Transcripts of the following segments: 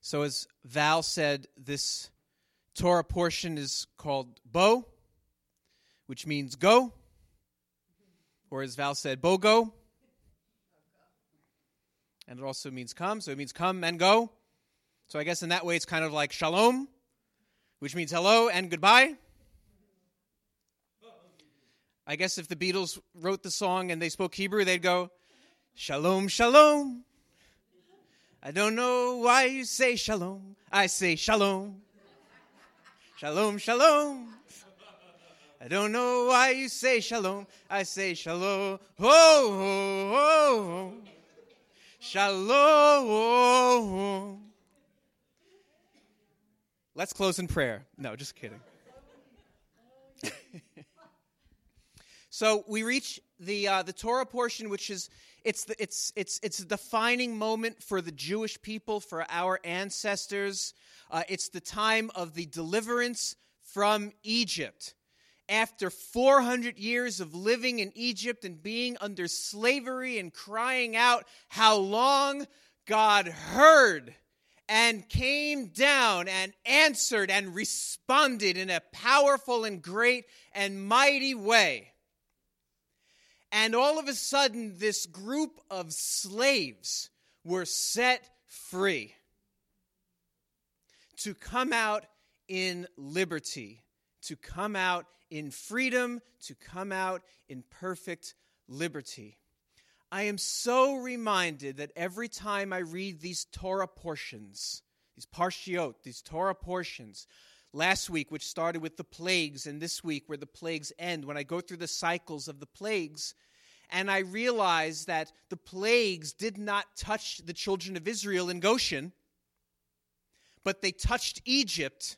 So, as Val said, this Torah portion is called Bo, which means go, or as Val said, Bogo. And it also means come, so it means come and go. So I guess in that way it's kind of like shalom, which means hello and goodbye. I guess if the Beatles wrote the song and they spoke Hebrew, they'd go, Shalom, shalom. I don't know why you say shalom. I say shalom. Shalom, shalom. I don't know why you say shalom. I say shalom. Oh, oh, oh. Shalom. Let's close in prayer. No, just kidding. so we reach the uh, the Torah portion, which is it's the, it's it's it's a defining moment for the Jewish people, for our ancestors. Uh, it's the time of the deliverance from Egypt. After 400 years of living in Egypt and being under slavery and crying out, How long? God heard and came down and answered and responded in a powerful and great and mighty way. And all of a sudden, this group of slaves were set free to come out in liberty, to come out in freedom, to come out in perfect liberty. I am so reminded that every time I read these Torah portions, these parshiot, these Torah portions, last week, which started with the plagues, and this week, where the plagues end, when I go through the cycles of the plagues, and I realize that the plagues did not touch the children of Israel in Goshen, but they touched Egypt.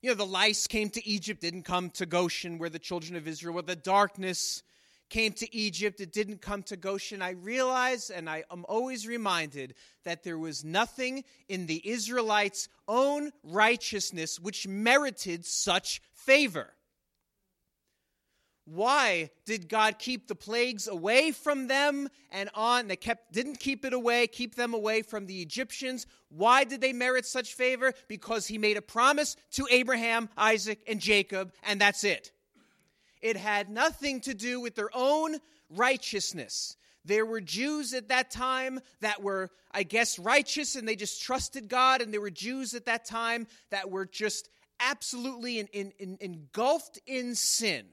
You know, the lice came to Egypt, didn't come to Goshen, where the children of Israel were. The darkness came to Egypt, it didn't come to Goshen. I realize and I am always reminded that there was nothing in the Israelites' own righteousness which merited such favor. Why did God keep the plagues away from them and on? They kept didn't keep it away, keep them away from the Egyptians. Why did they merit such favor? Because he made a promise to Abraham, Isaac, and Jacob, and that's it. It had nothing to do with their own righteousness. There were Jews at that time that were, I guess, righteous and they just trusted God, and there were Jews at that time that were just absolutely in, in, in, engulfed in sin.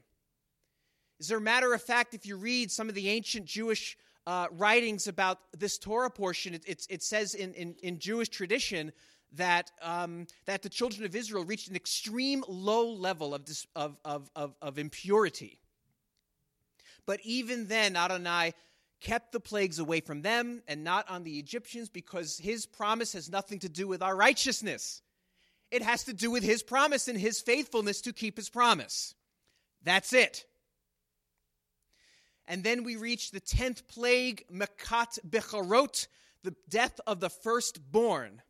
As a matter of fact, if you read some of the ancient Jewish uh, writings about this Torah portion, it, it, it says in, in, in, Jewish tradition that, um, that the children of Israel reached an extreme low level of, dis, of, of, of, of impurity. But even then, Adonai kept the plagues away from them and not on the Egyptians because his promise has nothing to do with our righteousness. It has to do with his promise and his faithfulness to keep his promise. That's it. And then we reach the 10th plague, Mekat Bechorot, the death of the firstborn.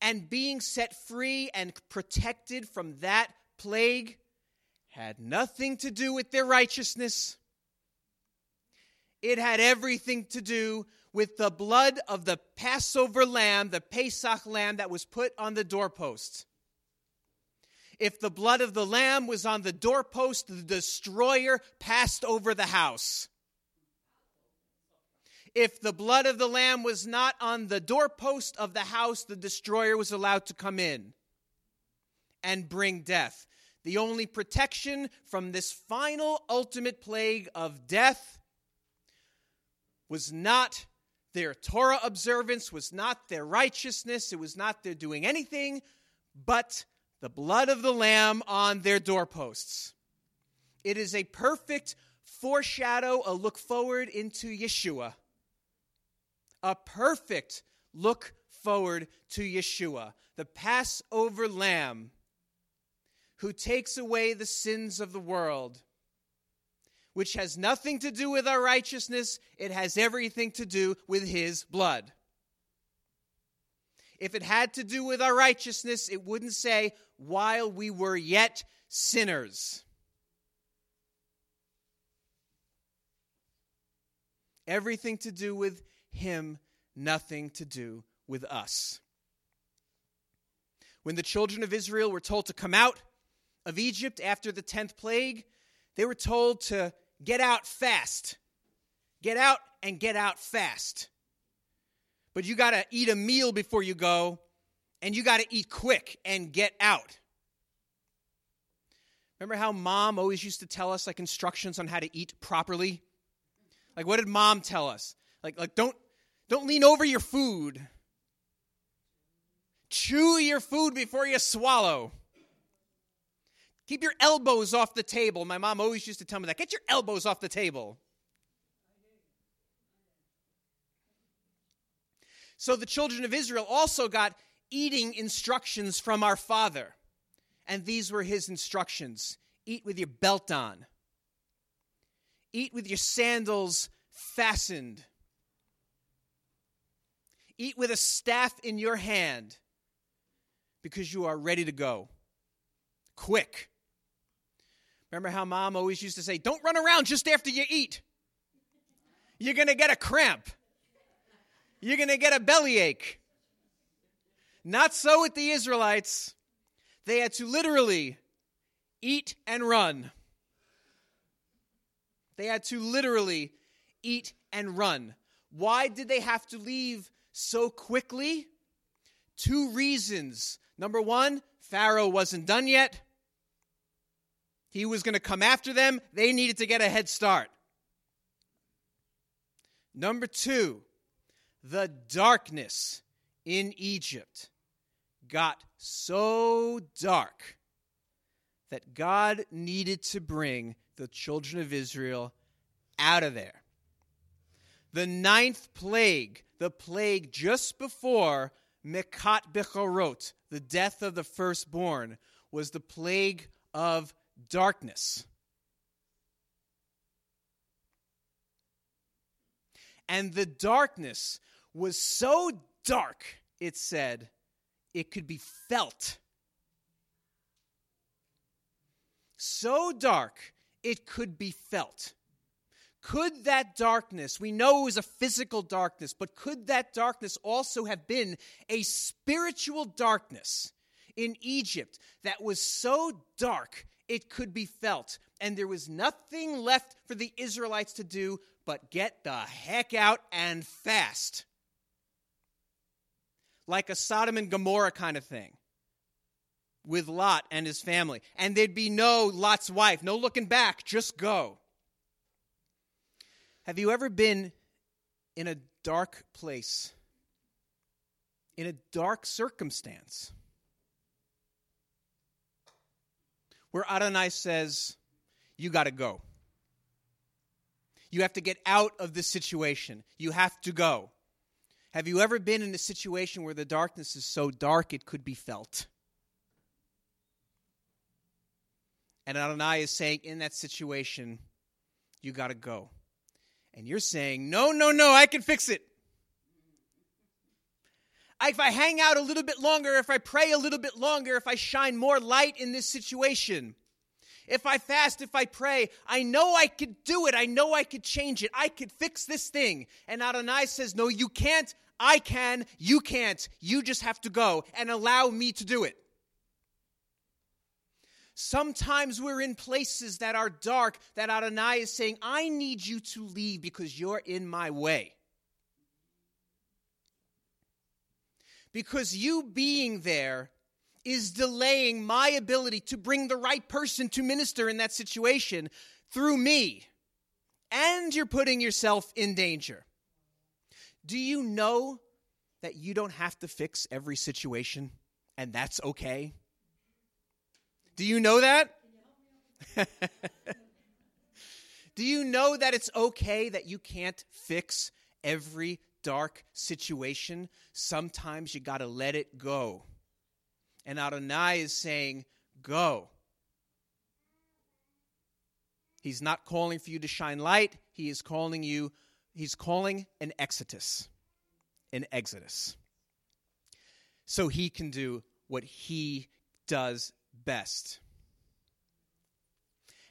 And being set free and protected from that plague had nothing to do with their righteousness. It had everything to do with the blood of the Passover lamb, the Pesach lamb that was put on the doorpost. If the blood of the lamb was on the doorpost, the destroyer passed over the house. If the blood of the lamb was not on the doorpost of the house, the destroyer was allowed to come in and bring death. The only protection from this final ultimate plague of death was not their Torah observance, was not their righteousness, it was not their doing anything but the blood of the Lamb on their doorposts. It is a perfect foreshadow, a look forward into Yeshua. A perfect look forward to Yeshua, the Passover Lamb who takes away the sins of the world, which has nothing to do with our righteousness, it has everything to do with his blood. If it had to do with our righteousness, it wouldn't say, while we were yet sinners. Everything to do with Him nothing to do with us. When the children of Israel were told to come out of Egypt after the 10th plague, they were told to get out fast. Get out and get out fast. But you got to eat a meal before you go, and you got to eat quick and get out. Remember how mom always used to tell us like instructions on how to eat properly? Like what did mom tell us? Like like don't don't lean over your food. Chew your food before you swallow. Keep your elbows off the table. My mom always used to tell me that. Get your elbows off the table. So the children of Israel also got eating instructions from our Father. And these were his instructions eat with your belt on, eat with your sandals fastened, eat with a staff in your hand because you are ready to go. Quick. Remember how mom always used to say, Don't run around just after you eat. You're going to get a cramp. You're going to get a bellyache. Not so with the Israelites. They had to literally eat and run. They had to literally eat and run. Why did they have to leave so quickly? Two reasons. Number one, Pharaoh wasn't done yet. He was going to come after them. They needed to get a head start. Number two, the darkness in Egypt got so dark that God needed to bring the children of Israel out of there. The ninth plague, the plague just before Mekat Bechorot, the death of the firstborn, was the plague of darkness. And the darkness was so dark, it said, it could be felt. So dark, it could be felt. Could that darkness, we know it was a physical darkness, but could that darkness also have been a spiritual darkness in Egypt that was so dark it could be felt? And there was nothing left for the Israelites to do but get the heck out and fast like a Sodom and Gomorrah kind of thing with Lot and his family. And there'd be no Lot's wife, no looking back, just go. Have you ever been in a dark place, in a dark circumstance, where Adonai says, You got to go? You have to get out of this situation. You have to go. Have you ever been in a situation where the darkness is so dark it could be felt? And Adonai is saying, in that situation, you got to go. And you're saying, no, no, no, I can fix it. If I hang out a little bit longer, if I pray a little bit longer, if I shine more light in this situation, if I fast, if I pray, I know I could do it. I know I could change it. I could fix this thing. And Adonai says, No, you can't. I can. You can't. You just have to go and allow me to do it. Sometimes we're in places that are dark that Adonai is saying, I need you to leave because you're in my way. Because you being there is delaying my ability to bring the right person to minister in that situation through me. And you're putting yourself in danger. Do you know that you don't have to fix every situation and that's okay? Do you know that? Do you know that it's okay that you can't fix every dark situation? Sometimes you got to let it go. And Adonai is saying, Go. He's not calling for you to shine light. He is calling you, he's calling an exodus. An exodus. So he can do what he does best.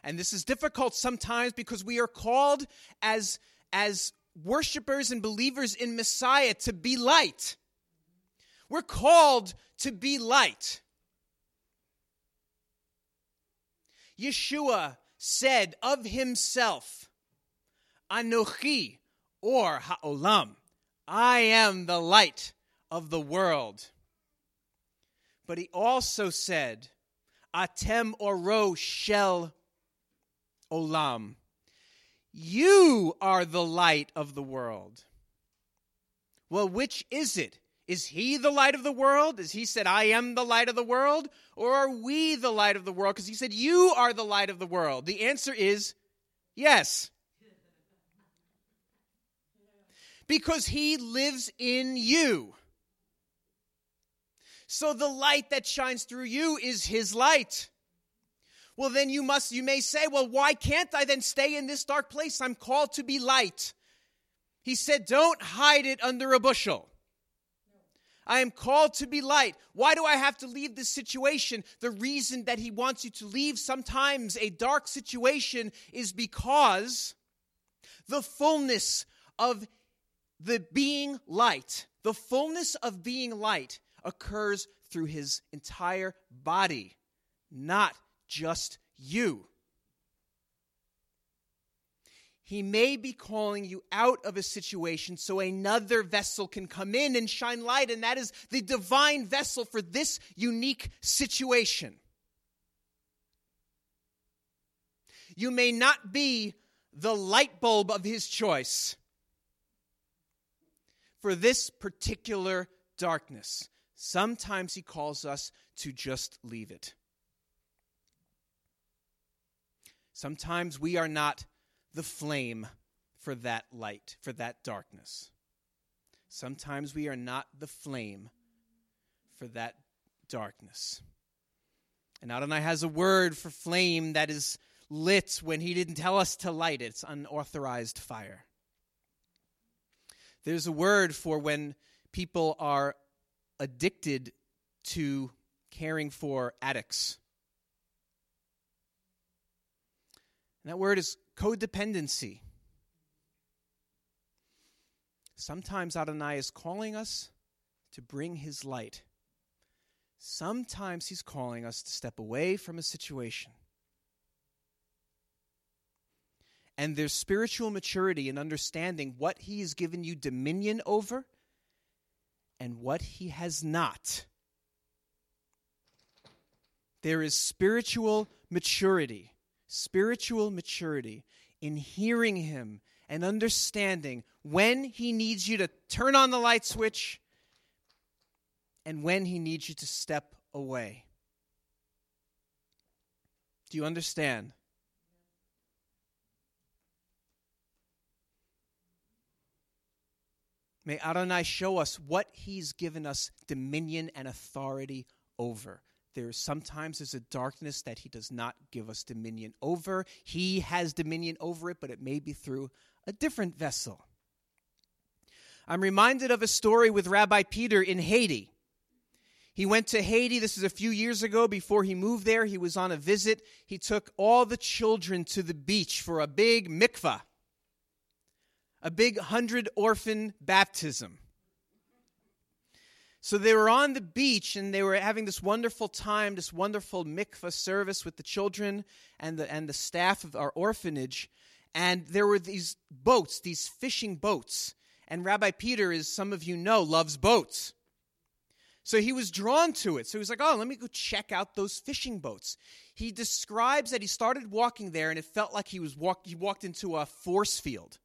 And this is difficult sometimes because we are called as, as worshipers and believers in Messiah to be light. We're called to be light. Yeshua said of himself, Anochi, or Ha'olam, I am the light of the world. But he also said, Atem oro shel olam. You are the light of the world. Well, which is it? Is he the light of the world? As he said, I am the light of the world? Or are we the light of the world? Because he said, You are the light of the world. The answer is yes. Because he lives in you. So the light that shines through you is his light. Well, then you must, you may say, well, why can't I then stay in this dark place? I'm called to be light. He said, don't hide it under a bushel. I am called to be light. Why do I have to leave this situation? The reason that he wants you to leave sometimes a dark situation is because the fullness of the being light, the fullness of being light occurs through his entire body, not just you. He may be calling you out of a situation so another vessel can come in and shine light, and that is the divine vessel for this unique situation. You may not be the light bulb of his choice for this particular darkness. Sometimes he calls us to just leave it. Sometimes we are not the flame for that light, for that darkness. Sometimes we are not the flame for that darkness. And Adonai has a word for flame that is lit when he didn't tell us to light it. It's unauthorized fire. There's a word for when people are addicted to caring for addicts. And that word is codependency. Sometimes Adonai is calling us to bring his light. Sometimes he's calling us to step away from a situation. And there's spiritual maturity in understanding what he has given you dominion over and what he has not. There is spiritual maturity, spiritual maturity in hearing him and understanding when he needs you to turn on the light switch and when he needs you to step away. Do you understand? May Adonai show us what He's given us dominion and authority over. There is sometimes there's a darkness that He does not give us dominion over. He has dominion over it, but it may be through a different vessel. I'm reminded of a story with Rabbi Peter in Haiti. He went to Haiti. This is a few years ago before he moved there. He was on a visit. He took all the children to the beach for a big mikvah a big hundred orphan baptism. So they were on the beach and they were having this wonderful time, this wonderful mikvah service with the children and the, and the staff of our orphanage. And there were these boats, these fishing boats. And Rabbi Peter, as some of you know, loves boats. So he was drawn to it. So he was like, oh, let me go check out those fishing boats. He describes that he started walking there and it felt like he was walk- he walked into a force field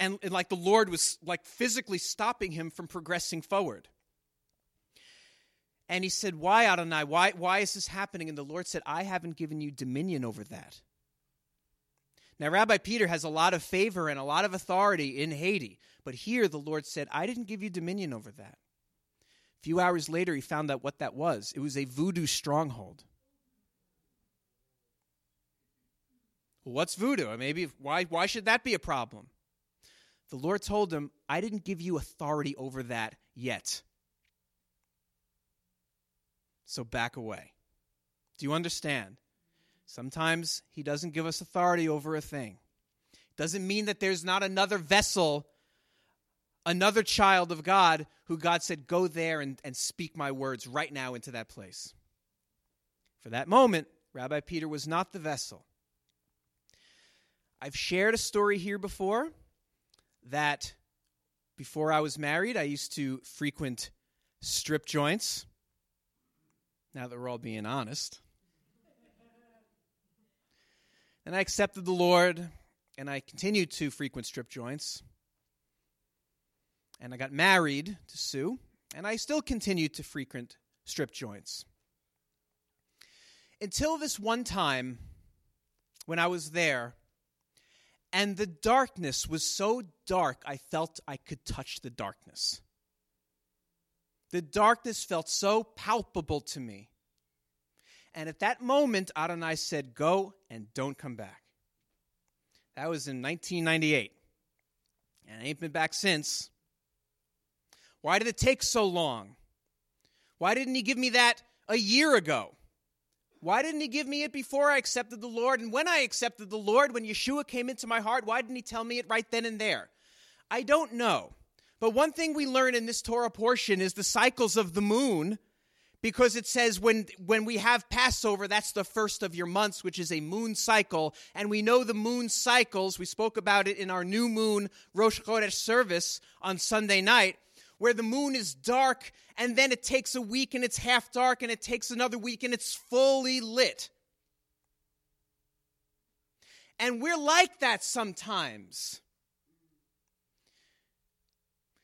and, and like the Lord was like physically stopping him from progressing forward. And he said, Why, Adonai? Why, why is this happening? And the Lord said, I haven't given you dominion over that. Now, Rabbi Peter has a lot of favor and a lot of authority in Haiti, but here the Lord said, I didn't give you dominion over that. A few hours later, he found out what that was it was a voodoo stronghold. Well, what's voodoo? Maybe why, why should that be a problem? The Lord told him, I didn't give you authority over that yet. So back away. Do you understand? Sometimes He doesn't give us authority over a thing. Doesn't mean that there's not another vessel, another child of God who God said, Go there and, and speak my words right now into that place. For that moment, Rabbi Peter was not the vessel. I've shared a story here before that before I was married, I used to frequent strip joints. Now that we're all being honest. And I accepted the Lord, and I continued to frequent strip joints. And I got married to Sue, and I still continued to frequent strip joints. Until this one time when I was there, and the darkness was so dark, I felt I could touch the darkness. The darkness felt so palpable to me. And at that moment, Adonai said, Go and don't come back. That was in 1998. And I ain't been back since. Why did it take so long? Why didn't he give me that a year ago? Why didn't he give me it before I accepted the Lord? And when I accepted the Lord, when Yeshua came into my heart, why didn't he tell me it right then and there? I don't know. But one thing we learn in this Torah portion is the cycles of the moon, because it says when, when we have Passover, that's the first of your months, which is a moon cycle. And we know the moon cycles. We spoke about it in our new moon Rosh Chodesh service on Sunday night where the moon is dark and then it takes a week and it's half dark and it takes another week and it's fully lit. And we're like that sometimes.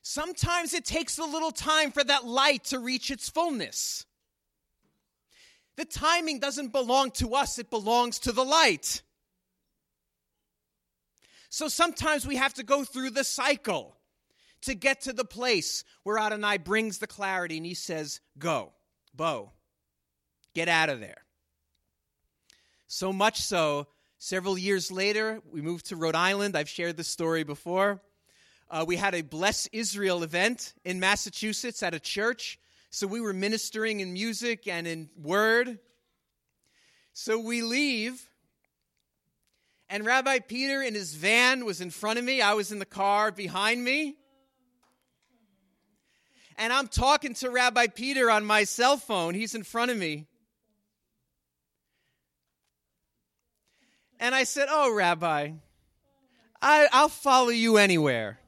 Sometimes it takes a little time for that light to reach its fullness. The timing doesn't belong to us, it belongs to the light. So sometimes we have to go through the cycle to get to the place where Adonai brings the clarity and he says, Go, Bo, get out of there. So much so, several years later, we moved to Rhode Island. I've shared this story before. Uh, we had a Bless Israel event in Massachusetts at a church. So we were ministering in music and in word. So we leave, and Rabbi Peter in his van was in front of me. I was in the car behind me and I'm talking to Rabbi Peter on my cell phone. He's in front of me. And I said, Oh, Rabbi, I, will follow you anywhere.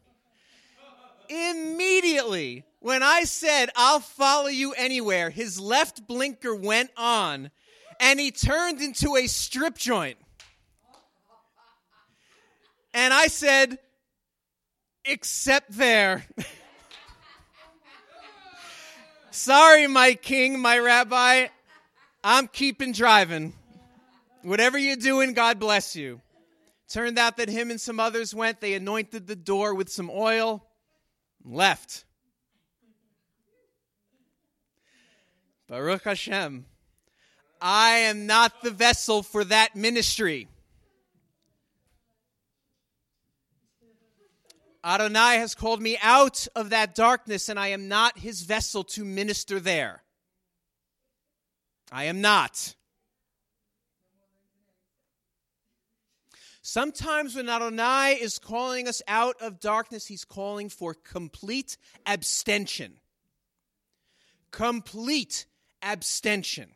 Immediately, when I said, I'll follow you anywhere, his left blinker went on and he turned into a strip joint. And I said, Except there. Sorry, my king, my rabbi. I'm keeping driving. Whatever you're doing, God bless you. Turned out that him and some others went. They anointed the door with some oil, left. Baruch Hashem. I am not the vessel for that ministry. Adonai has called me out of that darkness, and I am not his vessel to minister there. I am not. Sometimes when Adonai is calling us out of darkness, he's calling for complete abstention. Complete abstention.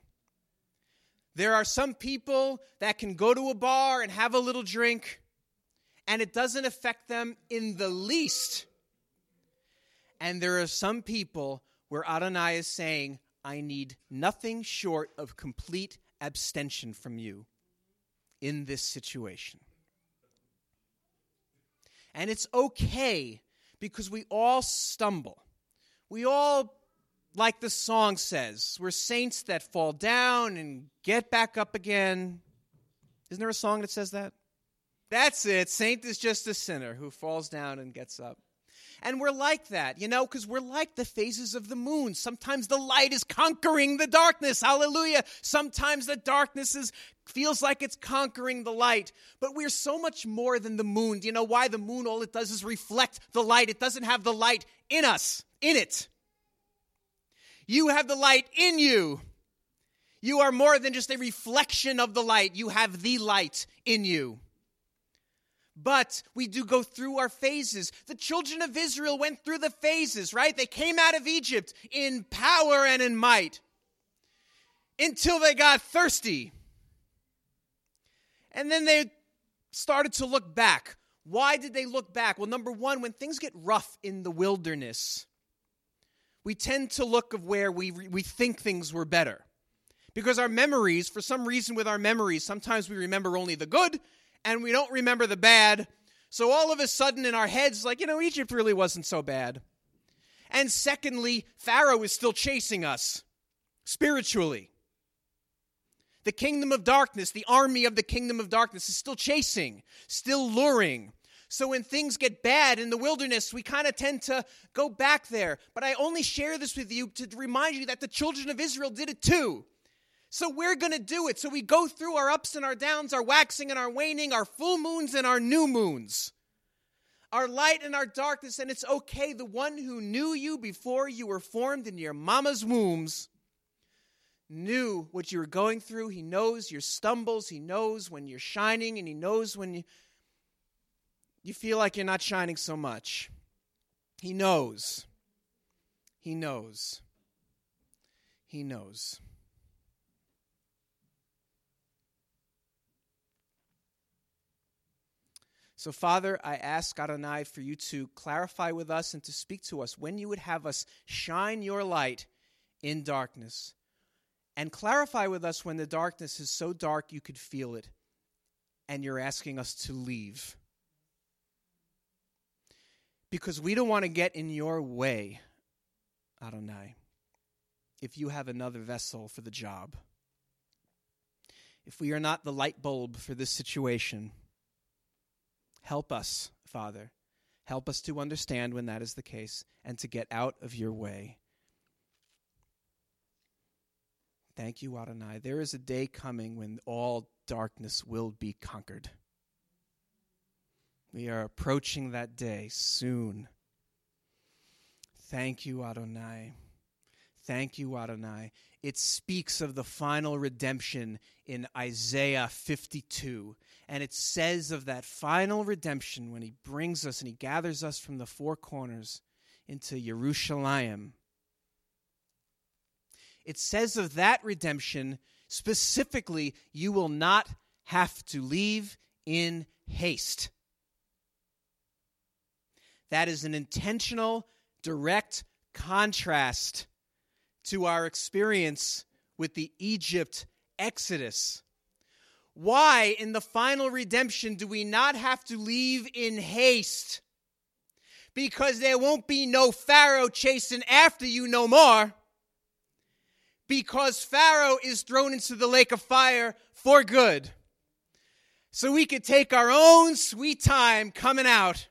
There are some people that can go to a bar and have a little drink and it doesn't affect them in the least. And there are some people where Adonai is saying, I need nothing short of complete abstention from you in this situation. And it's okay because we all stumble. We all, like the song says, we're saints that fall down and get back up again. Isn't there a song that says that? That's it. Saint is just a sinner who falls down and gets up. And we're like that, you know, because we're like the phases of the moon. Sometimes the light is conquering the darkness. Hallelujah. Sometimes the darkness is, feels like it's conquering the light. But we're so much more than the moon. Do you know why? The moon, all it does is reflect the light. It doesn't have the light in us, in it. You have the light in you. You are more than just a reflection of the light, you have the light in you. But we do go through our phases. The children of Israel went through the phases, right? They came out of Egypt in power and in might until they got thirsty. And then they started to look back. Why did they look back? Well, number one, when things get rough in the wilderness, we tend to look of where we, we think things were better. Because our memories, for some reason with our memories, sometimes we remember only the good and we don't remember the bad. So all of a sudden in our heads, like, you know, Egypt really wasn't so bad. And secondly, Pharaoh is still chasing us spiritually. The kingdom of darkness, the army of the kingdom of darkness is still chasing, still luring. So when things get bad in the wilderness, we kind of tend to go back there. But I only share this with you to remind you that the children of Israel did it too. So we're going to do it. So we go through our ups and our downs, our waxing and our waning, our full moons and our new moons, our light and our darkness. And it's okay. The one who knew you before you were formed in your mama's wombs knew what you were going through. He knows your stumbles. He knows when you're shining, and He knows when you, you feel like you're not shining so much. He knows. He knows. He knows. So, Father, I ask Adonai for you to clarify with us and to speak to us when you would have us shine your light in darkness. And clarify with us when the darkness is so dark you could feel it and you're asking us to leave. Because we don't want to get in your way, Adonai, if you have another vessel for the job. If we are not the light bulb for this situation, Help us, Father. Help us to understand when that is the case and to get out of your way. Thank you, Adonai. There is a day coming when all darkness will be conquered. We are approaching that day soon. Thank you, Adonai. Thank you, Adonai. It speaks of the final redemption in Isaiah 52. And it says of that final redemption when he brings us and he gathers us from the four corners into Jerusalem. It says of that redemption specifically, you will not have to leave in haste. That is an intentional, direct contrast to our experience with the Egypt Exodus. Why, in the final redemption, do we not have to leave in haste? Because there won't be no Pharaoh chasing after you no more. Because Pharaoh is thrown into the lake of fire for good. So we could take our own sweet time coming out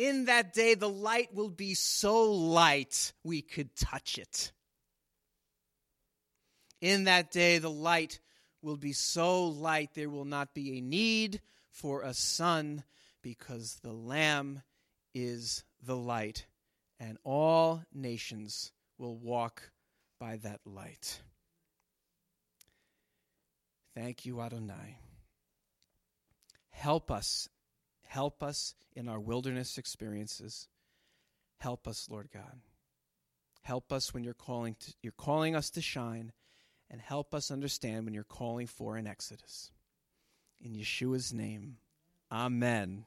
in that day, the light will be so light we could touch it. In that day, the light will be so light there will not be a need for a sun because the Lamb is the light, and all nations will walk by that light. Thank you, Adonai. Help us Help us in our wilderness experiences. Help us, Lord God. Help us when you're calling to, you're calling us to shine and help us understand when you're calling for an exodus. In Yeshua's name. Amen.